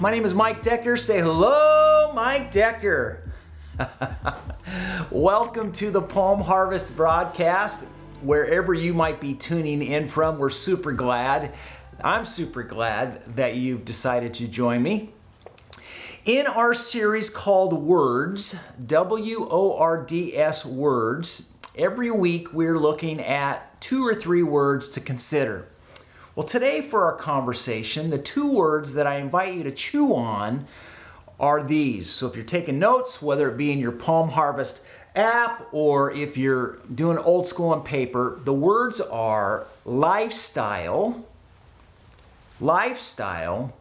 My name is Mike Decker. Say hello, Mike Decker. Welcome to the Palm Harvest broadcast. Wherever you might be tuning in from, we're super glad. I'm super glad that you've decided to join me. In our series called Words, W O R D S Words, every week we're looking at two or three words to consider. Well, today for our conversation, the two words that I invite you to chew on are these. So if you're taking notes, whether it be in your Palm Harvest app or if you're doing old school on paper, the words are lifestyle, lifestyle,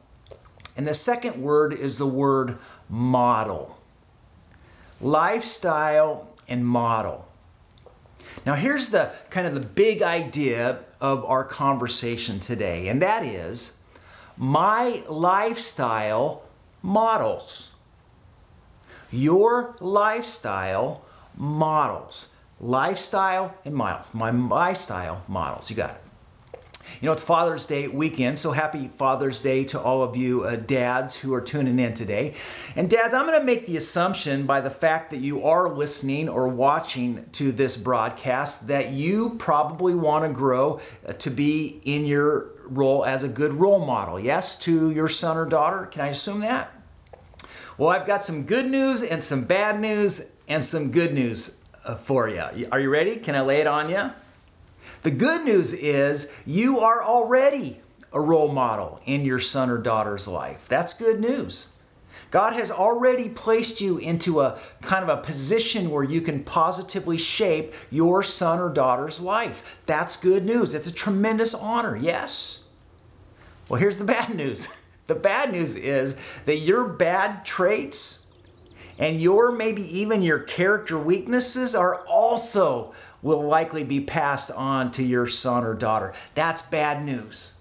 and the second word is the word model. Lifestyle and model. Now, here's the kind of the big idea of our conversation today, and that is my lifestyle models. Your lifestyle models. Lifestyle and models. My lifestyle models. You got it. You know, it's Father's Day weekend, so happy Father's Day to all of you uh, dads who are tuning in today. And, dads, I'm going to make the assumption by the fact that you are listening or watching to this broadcast that you probably want to grow uh, to be in your role as a good role model. Yes, to your son or daughter. Can I assume that? Well, I've got some good news and some bad news and some good news uh, for you. Are you ready? Can I lay it on you? The good news is you are already a role model in your son or daughter's life. That's good news. God has already placed you into a kind of a position where you can positively shape your son or daughter's life. That's good news. It's a tremendous honor, yes? Well, here's the bad news. The bad news is that your bad traits and your maybe even your character weaknesses are also will likely be passed on to your son or daughter. That's bad news.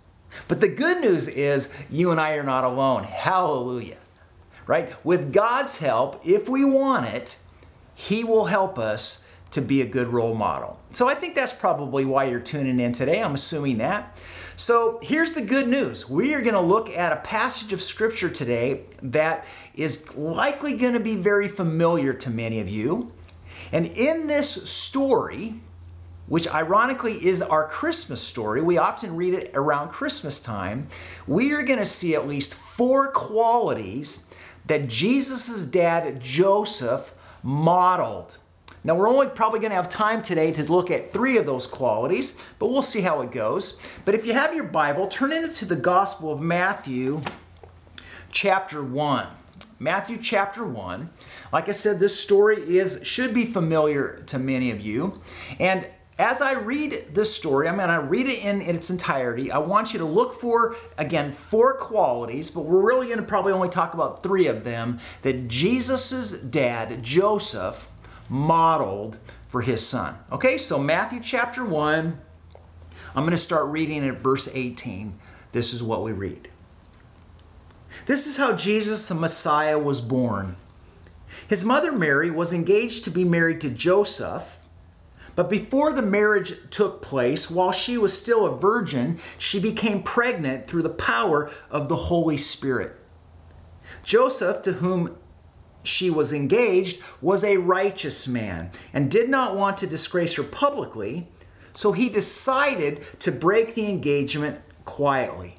But the good news is you and I are not alone. Hallelujah. Right? With God's help, if we want it, He will help us to be a good role model. So I think that's probably why you're tuning in today. I'm assuming that. So here's the good news. We are going to look at a passage of scripture today that is likely going to be very familiar to many of you. And in this story, which ironically is our Christmas story, we often read it around Christmas time, we are going to see at least four qualities that Jesus' dad, Joseph, modeled. Now, we're only probably going to have time today to look at three of those qualities, but we'll see how it goes. But if you have your Bible, turn into the Gospel of Matthew, chapter 1. Matthew chapter 1. Like I said, this story is should be familiar to many of you. And as I read this story, I'm going to read it in, in its entirety. I want you to look for, again, four qualities, but we're really going to probably only talk about three of them that Jesus' dad, Joseph, modeled for his son. Okay, so Matthew chapter 1, I'm going to start reading at verse 18. This is what we read. This is how Jesus the Messiah was born. His mother Mary was engaged to be married to Joseph, but before the marriage took place, while she was still a virgin, she became pregnant through the power of the Holy Spirit. Joseph, to whom she was engaged, was a righteous man and did not want to disgrace her publicly, so he decided to break the engagement quietly.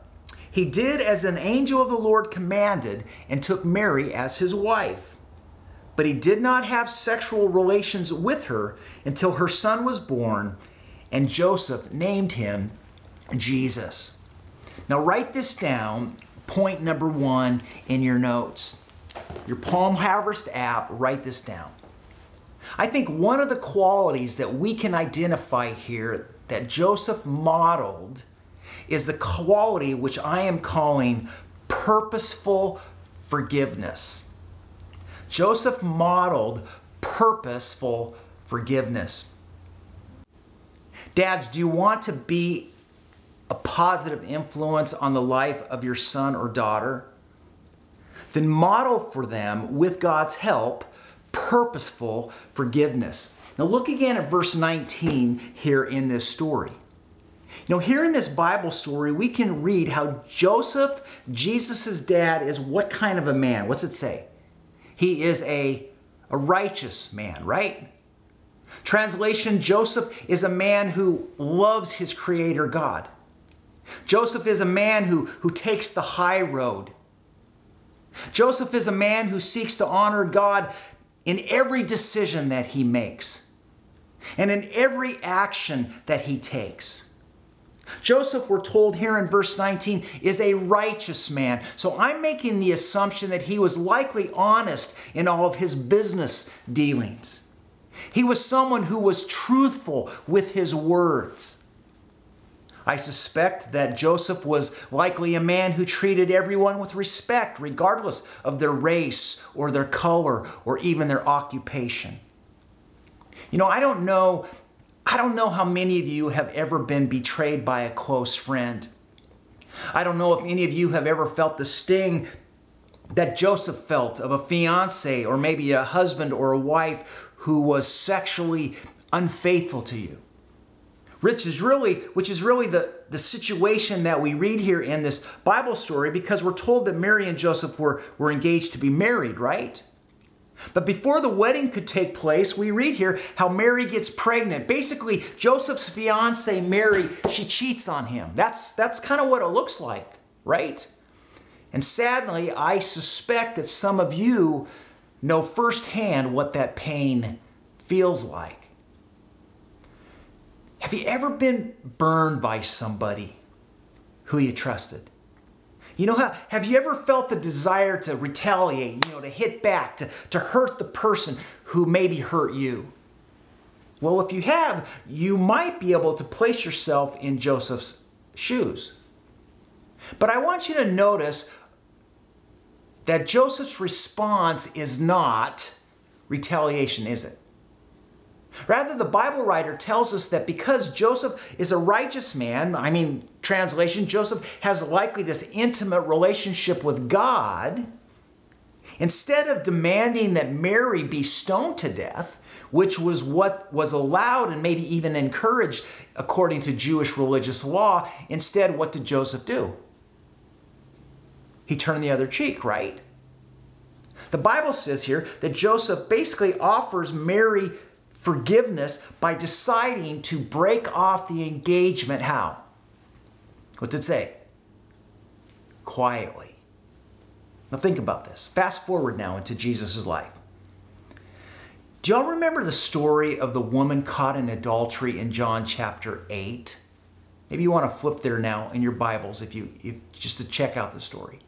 he did as an angel of the Lord commanded and took Mary as his wife but he did not have sexual relations with her until her son was born, and Joseph named him Jesus. Now, write this down, point number one in your notes. Your Palm Harvest app, write this down. I think one of the qualities that we can identify here that Joseph modeled is the quality which I am calling purposeful forgiveness. Joseph modeled purposeful forgiveness. Dads, do you want to be a positive influence on the life of your son or daughter? Then model for them, with God's help, purposeful forgiveness. Now, look again at verse 19 here in this story. Know, here in this Bible story, we can read how Joseph, Jesus' dad, is what kind of a man? What's it say? He is a, a righteous man, right? Translation Joseph is a man who loves his creator God. Joseph is a man who, who takes the high road. Joseph is a man who seeks to honor God in every decision that he makes and in every action that he takes. Joseph, we're told here in verse 19, is a righteous man. So I'm making the assumption that he was likely honest in all of his business dealings. He was someone who was truthful with his words. I suspect that Joseph was likely a man who treated everyone with respect, regardless of their race or their color or even their occupation. You know, I don't know I don't know how many of you have ever been betrayed by a close friend. I don't know if any of you have ever felt the sting that Joseph felt of a fiance or maybe a husband or a wife who was sexually unfaithful to you. Which is really, which is really the, the situation that we read here in this Bible story because we're told that Mary and Joseph were, were engaged to be married, right? But before the wedding could take place, we read here how Mary gets pregnant. Basically, Joseph's fiance Mary, she cheats on him. That's that's kind of what it looks like, right? And sadly, I suspect that some of you know firsthand what that pain feels like. Have you ever been burned by somebody who you trusted? You know, how, have you ever felt the desire to retaliate, you know, to hit back, to, to hurt the person who maybe hurt you? Well, if you have, you might be able to place yourself in Joseph's shoes. But I want you to notice that Joseph's response is not retaliation, is it? Rather, the Bible writer tells us that because Joseph is a righteous man, I mean, translation, Joseph has likely this intimate relationship with God, instead of demanding that Mary be stoned to death, which was what was allowed and maybe even encouraged according to Jewish religious law, instead, what did Joseph do? He turned the other cheek, right? The Bible says here that Joseph basically offers Mary forgiveness by deciding to break off the engagement. How? What's it say? Quietly. Now think about this. Fast forward now into Jesus' life. Do y'all remember the story of the woman caught in adultery in John chapter 8? Maybe you want to flip there now in your Bibles if you if, just to check out the story.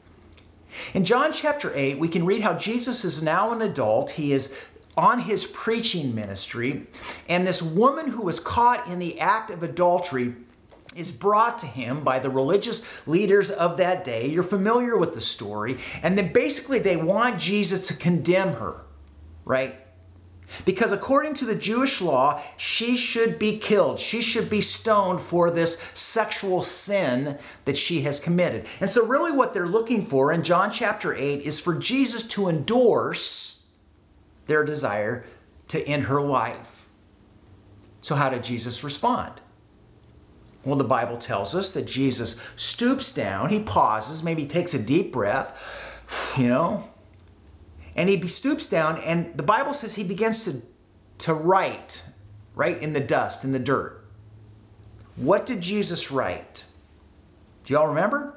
In John chapter 8, we can read how Jesus is now an adult. He is on his preaching ministry, and this woman who was caught in the act of adultery is brought to him by the religious leaders of that day. You're familiar with the story. And then basically they want Jesus to condemn her, right? Because according to the Jewish law, she should be killed. She should be stoned for this sexual sin that she has committed. And so, really, what they're looking for in John chapter 8 is for Jesus to endorse their desire to end her life. So, how did Jesus respond? Well, the Bible tells us that Jesus stoops down, he pauses, maybe takes a deep breath, you know, and he stoops down, and the Bible says he begins to, to write, right in the dust, in the dirt. What did Jesus write? Do y'all remember?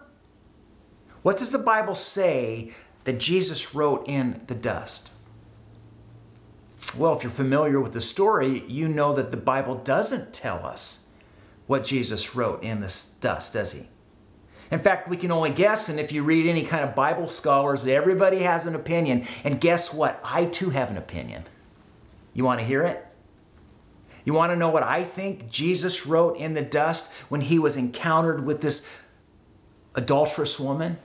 What does the Bible say that Jesus wrote in the dust? Well, if you're familiar with the story, you know that the Bible doesn't tell us what Jesus wrote in this dust, does he? In fact, we can only guess, and if you read any kind of Bible scholars, everybody has an opinion. And guess what? I too have an opinion. You want to hear it? You want to know what I think Jesus wrote in the dust when he was encountered with this adulterous woman?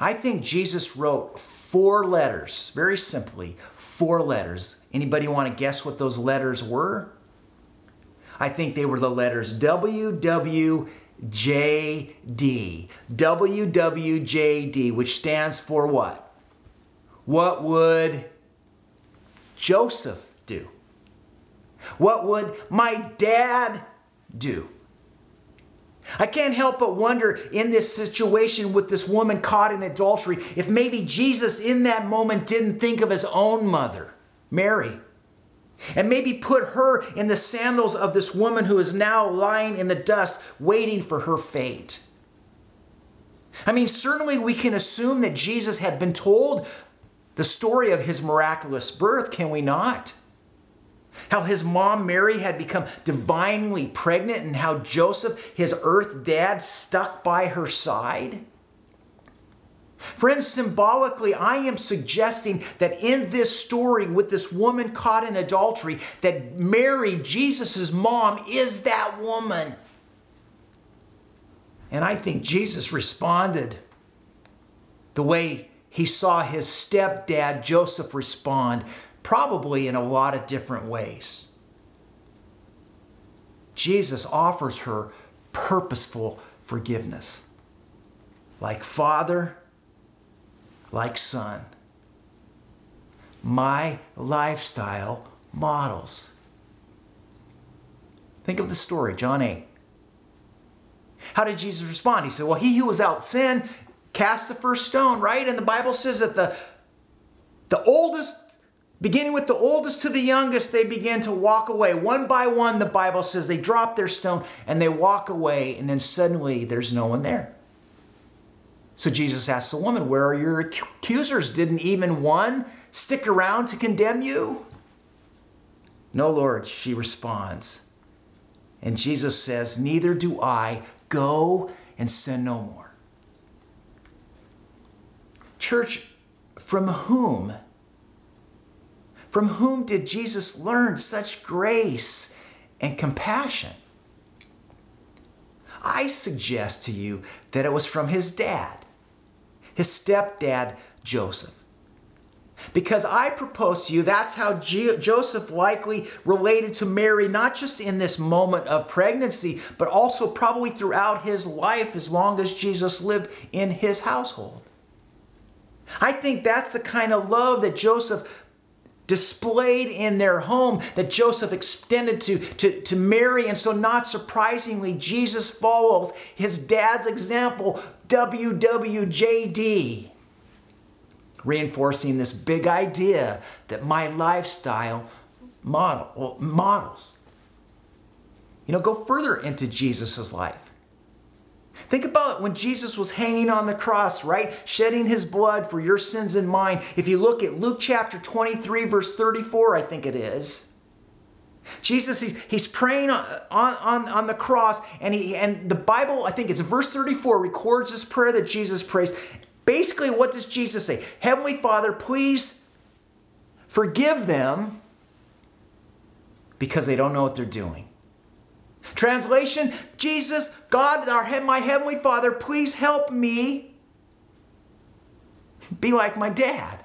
I think Jesus wrote four letters, very simply, four letters. Anybody want to guess what those letters were? I think they were the letters WWJD. WWJD, which stands for what? What would Joseph do? What would my dad do? I can't help but wonder in this situation with this woman caught in adultery if maybe Jesus in that moment didn't think of his own mother, Mary, and maybe put her in the sandals of this woman who is now lying in the dust waiting for her fate. I mean, certainly we can assume that Jesus had been told the story of his miraculous birth, can we not? How his mom Mary had become divinely pregnant, and how Joseph, his earth dad, stuck by her side. Friends, symbolically, I am suggesting that in this story with this woman caught in adultery, that Mary, Jesus' mom, is that woman. And I think Jesus responded the way he saw his stepdad Joseph respond probably in a lot of different ways. Jesus offers her purposeful forgiveness, like Father, like Son. My lifestyle models. Think of the story, John 8. How did Jesus respond? He said, Well, he who was out sin cast the first stone, right? And the Bible says that the, the oldest Beginning with the oldest to the youngest, they begin to walk away. One by one, the Bible says they drop their stone and they walk away, and then suddenly there's no one there. So Jesus asks the woman, Where are your accusers? Didn't even one stick around to condemn you? No, Lord, she responds. And Jesus says, Neither do I. Go and sin no more. Church, from whom from whom did Jesus learn such grace and compassion? I suggest to you that it was from his dad, his stepdad, Joseph. Because I propose to you that's how G- Joseph likely related to Mary, not just in this moment of pregnancy, but also probably throughout his life as long as Jesus lived in his household. I think that's the kind of love that Joseph displayed in their home that Joseph extended to, to, to Mary. And so, not surprisingly, Jesus follows his dad's example, WWJD, reinforcing this big idea that my lifestyle model, models. You know, go further into Jesus' life. Think about when Jesus was hanging on the cross, right? Shedding his blood for your sins and mine. If you look at Luke chapter 23, verse 34, I think it is. Jesus, he's, he's praying on, on, on the cross, and, he, and the Bible, I think it's verse 34, records this prayer that Jesus prays. Basically, what does Jesus say? Heavenly Father, please forgive them because they don't know what they're doing. Translation Jesus, God, our, my Heavenly Father, please help me be like my dad.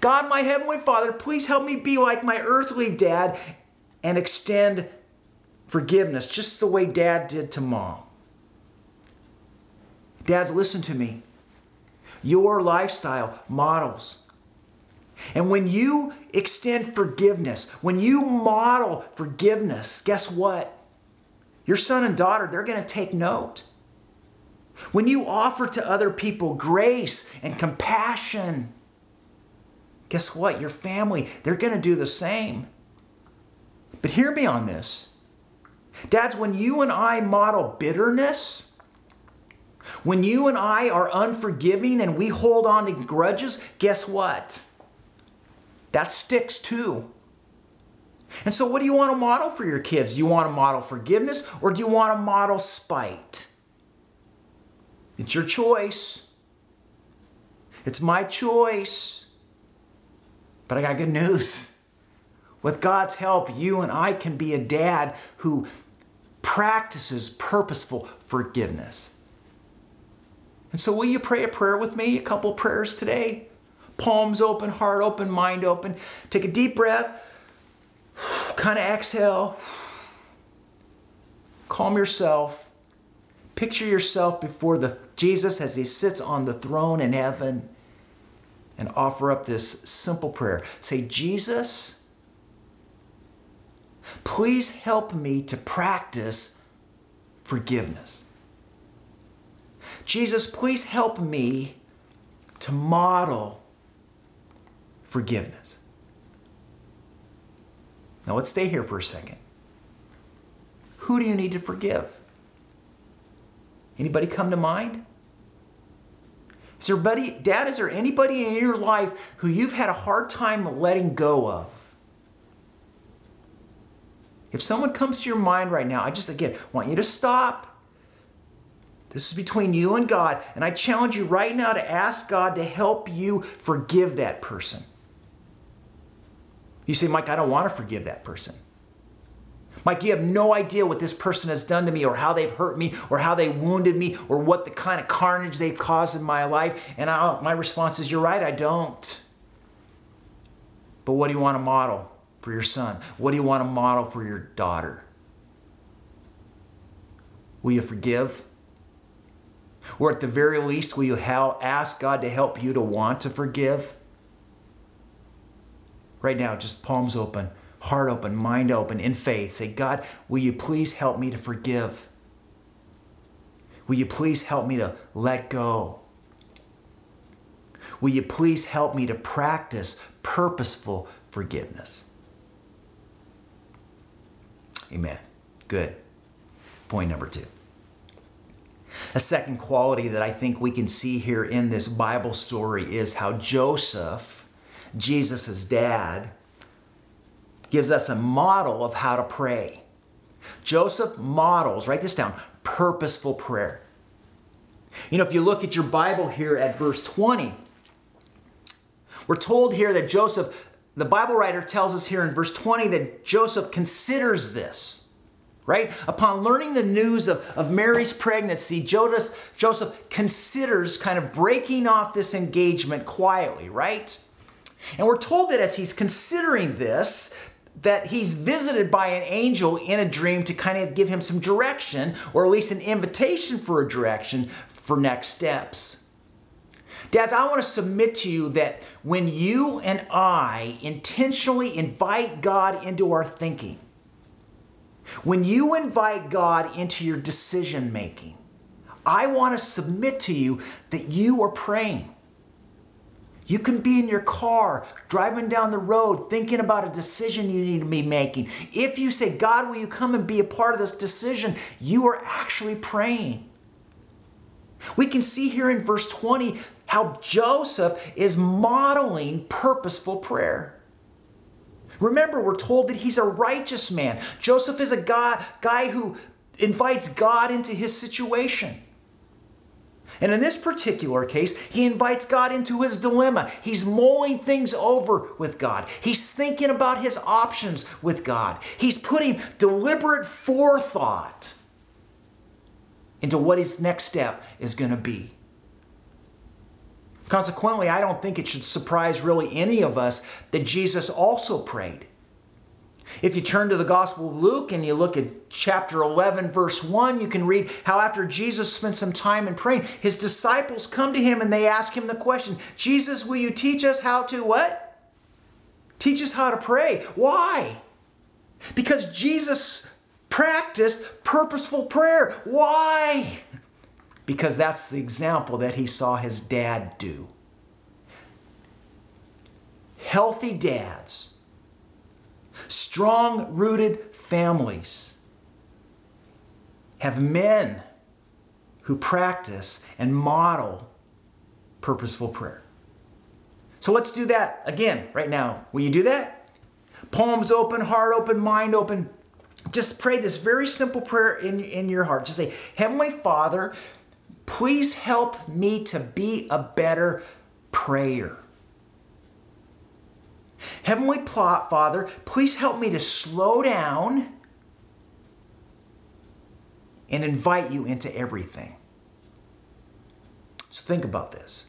God, my Heavenly Father, please help me be like my earthly dad and extend forgiveness just the way dad did to mom. Dads, listen to me. Your lifestyle models. And when you extend forgiveness, when you model forgiveness, guess what? Your son and daughter, they're going to take note. When you offer to other people grace and compassion, guess what? Your family, they're going to do the same. But hear me on this. Dads, when you and I model bitterness, when you and I are unforgiving and we hold on to grudges, guess what? That sticks too. And so, what do you want to model for your kids? Do you want to model forgiveness or do you want to model spite? It's your choice. It's my choice. But I got good news. With God's help, you and I can be a dad who practices purposeful forgiveness. And so, will you pray a prayer with me? A couple prayers today? Palms open, heart open, mind open. Take a deep breath, kind of exhale, calm yourself. Picture yourself before the Jesus as he sits on the throne in heaven and offer up this simple prayer. Say, Jesus, please help me to practice forgiveness. Jesus, please help me to model forgiveness. Now let's stay here for a second. Who do you need to forgive? Anybody come to mind? Is there buddy, Dad, is there anybody in your life who you've had a hard time letting go of? If someone comes to your mind right now, I just again want you to stop. This is between you and God, and I challenge you right now to ask God to help you forgive that person. You say, Mike, I don't want to forgive that person. Mike, you have no idea what this person has done to me or how they've hurt me or how they wounded me or what the kind of carnage they've caused in my life. And I, my response is, You're right, I don't. But what do you want to model for your son? What do you want to model for your daughter? Will you forgive? Or at the very least, will you ask God to help you to want to forgive? Right now, just palms open heart open, mind open, in faith. Say, God, will you please help me to forgive? Will you please help me to let go? Will you please help me to practice purposeful forgiveness? Amen. Good. Point number two. A second quality that I think we can see here in this Bible story is how Joseph, Jesus' dad, gives us a model of how to pray. Joseph models, write this down, purposeful prayer. You know, if you look at your Bible here at verse 20, we're told here that Joseph, the Bible writer tells us here in verse 20 that Joseph considers this, right? Upon learning the news of, of Mary's pregnancy, Joseph, Joseph considers kind of breaking off this engagement quietly, right? And we're told that as he's considering this, that he's visited by an angel in a dream to kind of give him some direction, or at least an invitation for a direction for next steps. Dads, I want to submit to you that when you and I intentionally invite God into our thinking, when you invite God into your decision making, I want to submit to you that you are praying. You can be in your car, driving down the road, thinking about a decision you need to be making. If you say, God, will you come and be a part of this decision? You are actually praying. We can see here in verse 20 how Joseph is modeling purposeful prayer. Remember, we're told that he's a righteous man. Joseph is a guy, guy who invites God into his situation. And in this particular case, he invites God into his dilemma. He's mulling things over with God. He's thinking about his options with God. He's putting deliberate forethought into what his next step is going to be. Consequently, I don't think it should surprise really any of us that Jesus also prayed. If you turn to the Gospel of Luke and you look at chapter 11, verse 1, you can read how after Jesus spent some time in praying, his disciples come to him and they ask him the question Jesus, will you teach us how to what? Teach us how to pray. Why? Because Jesus practiced purposeful prayer. Why? Because that's the example that he saw his dad do. Healthy dads Strong rooted families have men who practice and model purposeful prayer. So let's do that again right now. Will you do that? Palms open, heart open, mind open. Just pray this very simple prayer in, in your heart. Just say, Heavenly Father, please help me to be a better prayer. Heavenly plot, Father, please help me to slow down and invite you into everything. So think about this.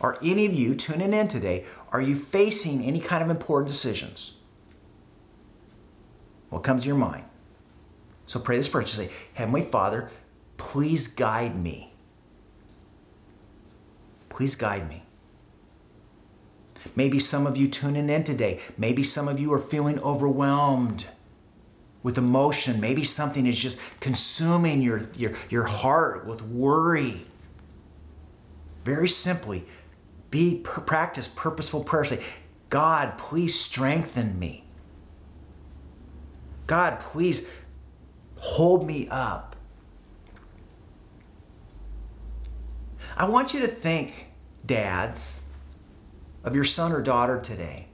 Are any of you tuning in today, are you facing any kind of important decisions? What comes to your mind? So pray this prayer. Just say, Heavenly Father, please guide me. Please guide me. Maybe some of you tuning in today, maybe some of you are feeling overwhelmed with emotion. Maybe something is just consuming your, your, your heart with worry. Very simply, be practice purposeful prayer. Say, God, please strengthen me. God, please hold me up. I want you to think, dads, of your son or daughter today.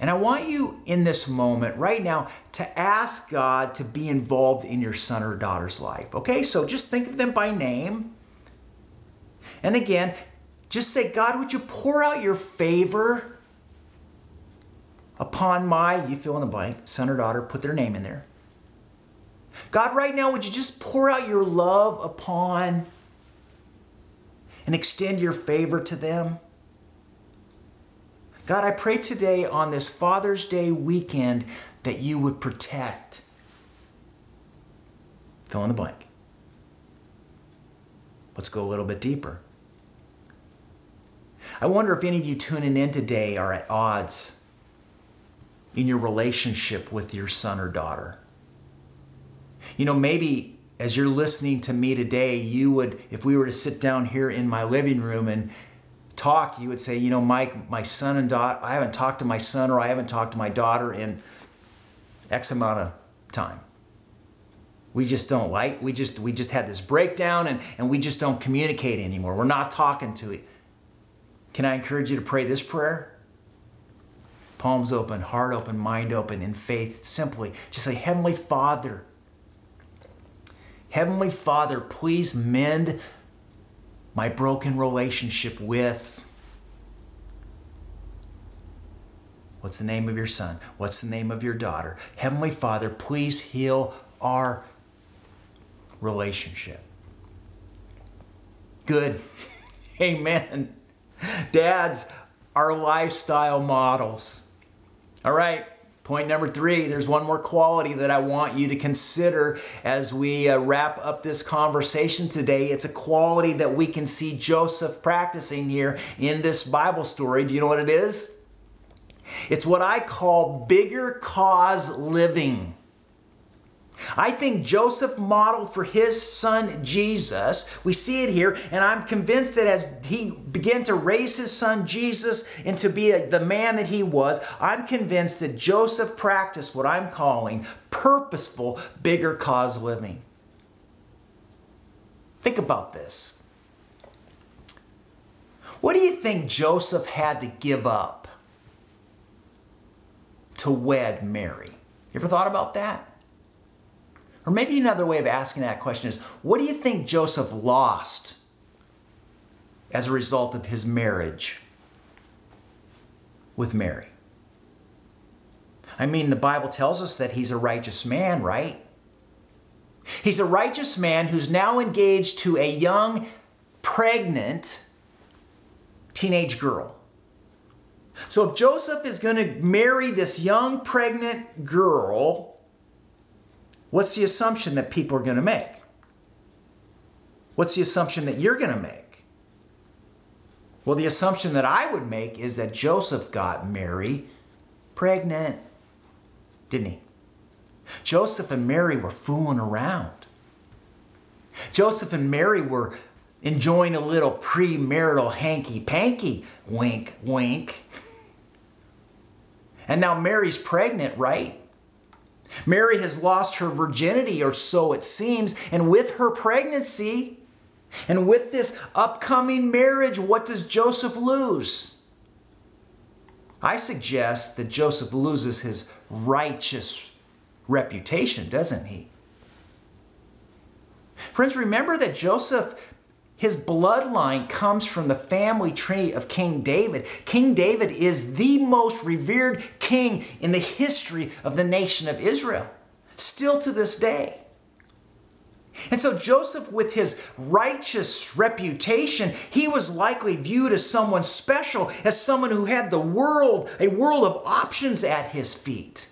And I want you in this moment right now to ask God to be involved in your son or daughter's life. Okay, so just think of them by name. And again, just say, God, would you pour out your favor upon my, you fill in the blank, son or daughter, put their name in there. God, right now, would you just pour out your love upon and extend your favor to them? God, I pray today on this Father's Day weekend that you would protect. Fill in the blank. Let's go a little bit deeper. I wonder if any of you tuning in today are at odds in your relationship with your son or daughter. You know, maybe as you're listening to me today, you would, if we were to sit down here in my living room and talk, you would say, you know, Mike, my son and daughter, I haven't talked to my son or I haven't talked to my daughter in X amount of time. We just don't like, we just, we just had this breakdown and, and we just don't communicate anymore. We're not talking to it. Can I encourage you to pray this prayer? Palms open, heart open, mind open, in faith, simply just say, Heavenly Father, Heavenly Father, please mend my broken relationship with. What's the name of your son? What's the name of your daughter? Heavenly Father, please heal our relationship. Good. Amen. Dads are lifestyle models. All right. Point number three, there's one more quality that I want you to consider as we uh, wrap up this conversation today. It's a quality that we can see Joseph practicing here in this Bible story. Do you know what it is? It's what I call bigger cause living. I think Joseph modeled for his son Jesus. We see it here, and I'm convinced that as he began to raise his son Jesus into be a, the man that he was, I'm convinced that Joseph practiced what I'm calling purposeful, bigger cause living. Think about this. What do you think Joseph had to give up to wed Mary? You ever thought about that? Or maybe another way of asking that question is what do you think Joseph lost as a result of his marriage with Mary? I mean, the Bible tells us that he's a righteous man, right? He's a righteous man who's now engaged to a young, pregnant teenage girl. So if Joseph is going to marry this young, pregnant girl, What's the assumption that people are going to make? What's the assumption that you're going to make? Well, the assumption that I would make is that Joseph got Mary pregnant, didn't he? Joseph and Mary were fooling around. Joseph and Mary were enjoying a little premarital hanky panky, wink, wink. And now Mary's pregnant, right? Mary has lost her virginity, or so it seems, and with her pregnancy and with this upcoming marriage, what does Joseph lose? I suggest that Joseph loses his righteous reputation, doesn't he? Friends, remember that Joseph his bloodline comes from the family tree of King David. King David is the most revered king in the history of the nation of Israel, still to this day. And so Joseph, with his righteous reputation, he was likely viewed as someone special, as someone who had the world, a world of options at his feet.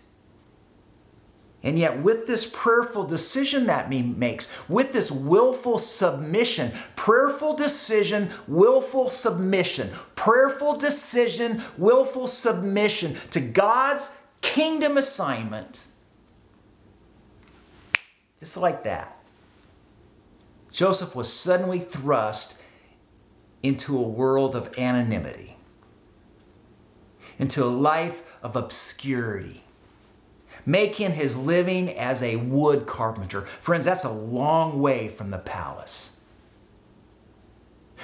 And yet, with this prayerful decision that he makes, with this willful submission, prayerful decision, willful submission, prayerful decision, willful submission to God's kingdom assignment, just like that, Joseph was suddenly thrust into a world of anonymity, into a life of obscurity making his living as a wood carpenter. Friends, that's a long way from the palace.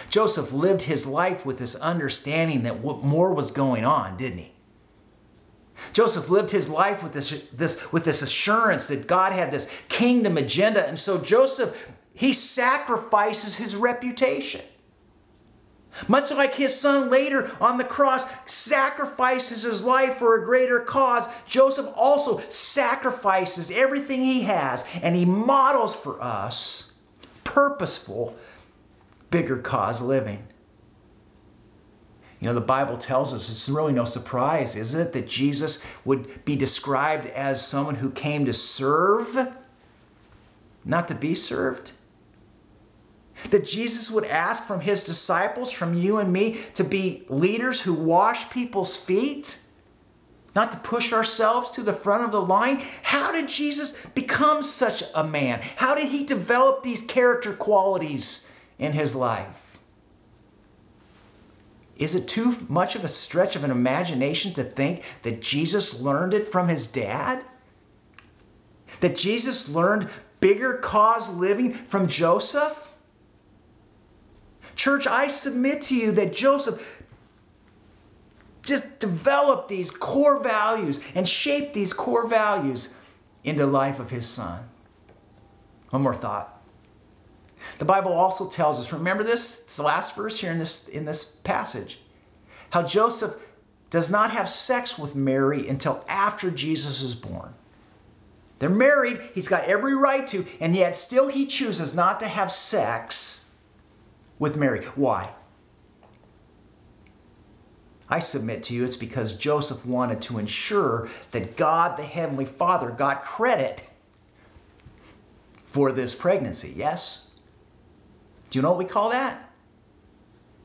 Joseph lived his life with this understanding that what more was going on, didn't he? Joseph lived his life with this, this, with this assurance that God had this kingdom agenda. And so Joseph, he sacrifices his reputation. Much like his son later on the cross sacrifices his life for a greater cause, Joseph also sacrifices everything he has and he models for us purposeful, bigger cause living. You know, the Bible tells us it's really no surprise, is it, that Jesus would be described as someone who came to serve, not to be served? That Jesus would ask from his disciples, from you and me, to be leaders who wash people's feet, not to push ourselves to the front of the line. How did Jesus become such a man? How did he develop these character qualities in his life? Is it too much of a stretch of an imagination to think that Jesus learned it from his dad? That Jesus learned bigger cause living from Joseph? Church, I submit to you that Joseph just developed these core values and shaped these core values into the life of his son. One more thought. The Bible also tells us, remember this? It's the last verse here in this, in this passage. How Joseph does not have sex with Mary until after Jesus is born. They're married, he's got every right to, and yet still he chooses not to have sex with Mary. Why? I submit to you it's because Joseph wanted to ensure that God, the Heavenly Father, got credit for this pregnancy. Yes? Do you know what we call that?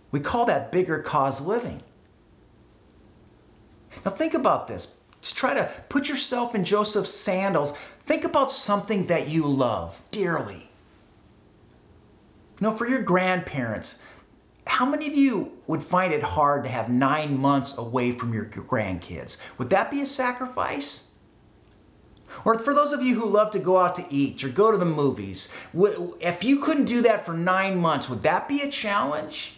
We call that bigger cause living. Now, think about this. To try to put yourself in Joseph's sandals, think about something that you love dearly. Know, for your grandparents, how many of you would find it hard to have nine months away from your grandkids? Would that be a sacrifice? Or for those of you who love to go out to eat or go to the movies, if you couldn't do that for nine months, would that be a challenge?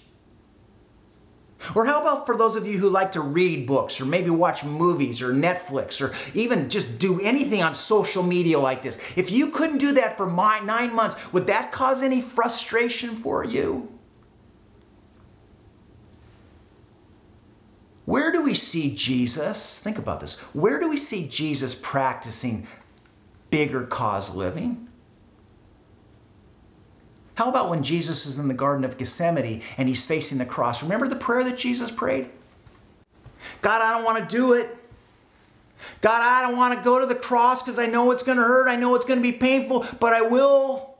Or how about for those of you who like to read books or maybe watch movies or Netflix or even just do anything on social media like this? If you couldn't do that for my nine months, would that cause any frustration for you? Where do we see Jesus? Think about this. Where do we see Jesus practicing bigger cause living? How about when Jesus is in the Garden of Gethsemane and he's facing the cross? Remember the prayer that Jesus prayed? God, I don't want to do it. God, I don't want to go to the cross because I know it's going to hurt. I know it's going to be painful, but I will.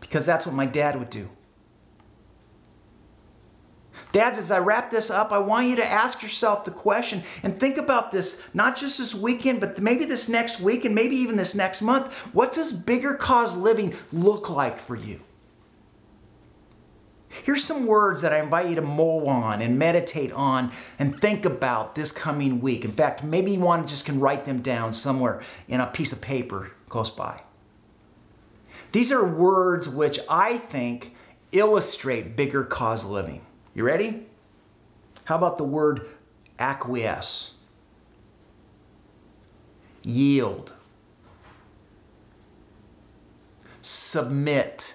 Because that's what my dad would do. Dads, as I wrap this up, I want you to ask yourself the question and think about this, not just this weekend, but maybe this next week and maybe even this next month. What does bigger cause living look like for you? Here's some words that I invite you to mull on and meditate on and think about this coming week. In fact, maybe you want to just can write them down somewhere in a piece of paper close by. These are words which I think illustrate bigger cause living. You ready? How about the word acquiesce? Yield. Submit.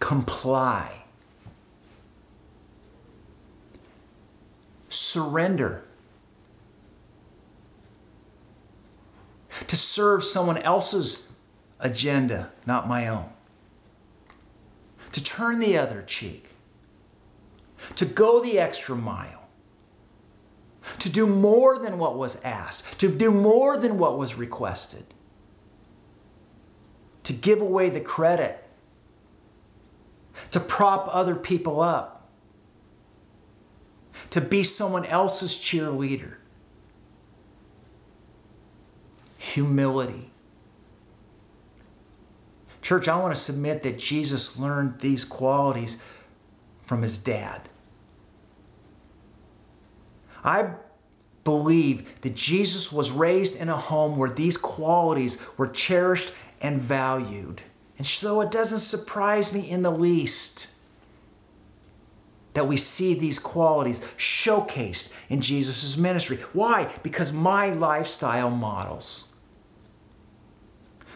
Comply. Surrender. to serve someone else's agenda, not my own, to turn the other cheek, to go the extra mile, to do more than what was asked, to do more than what was requested, to give away the credit, to prop other people up, to be someone else's cheerleader. Humility. Church, I want to submit that Jesus learned these qualities from his dad. I believe that Jesus was raised in a home where these qualities were cherished and valued. And so it doesn't surprise me in the least that we see these qualities showcased in Jesus' ministry. Why? Because my lifestyle models.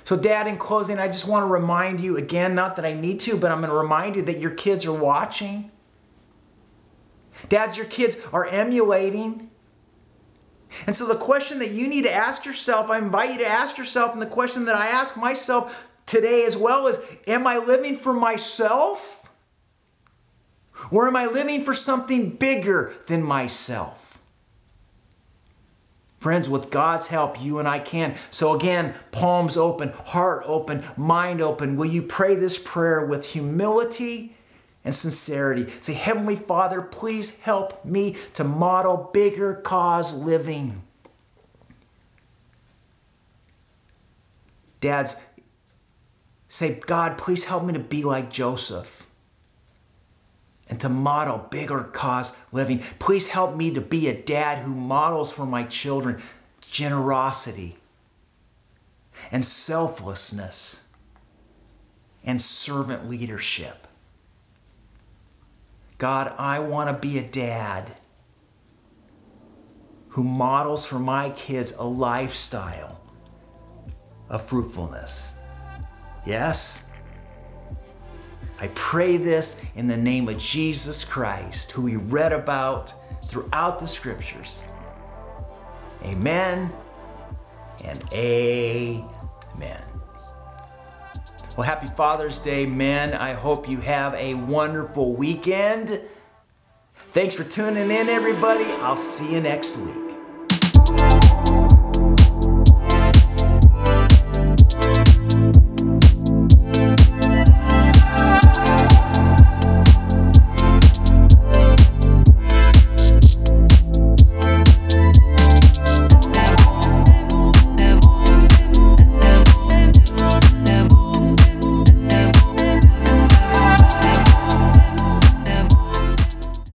So, Dad, in closing, I just want to remind you again, not that I need to, but I'm going to remind you that your kids are watching. Dads, your kids are emulating. And so, the question that you need to ask yourself, I invite you to ask yourself, and the question that I ask myself today as well is Am I living for myself? Or am I living for something bigger than myself? Friends, with God's help, you and I can. So, again, palms open, heart open, mind open. Will you pray this prayer with humility and sincerity. Say, Heavenly Father, please help me to model bigger cause living. Dads, say, God, please help me to be like Joseph and to model bigger cause living. Please help me to be a dad who models for my children generosity and selflessness and servant leadership. God, I want to be a dad who models for my kids a lifestyle of fruitfulness. Yes? I pray this in the name of Jesus Christ, who we read about throughout the scriptures. Amen and amen. Well, happy Father's Day, men. I hope you have a wonderful weekend. Thanks for tuning in, everybody. I'll see you next week.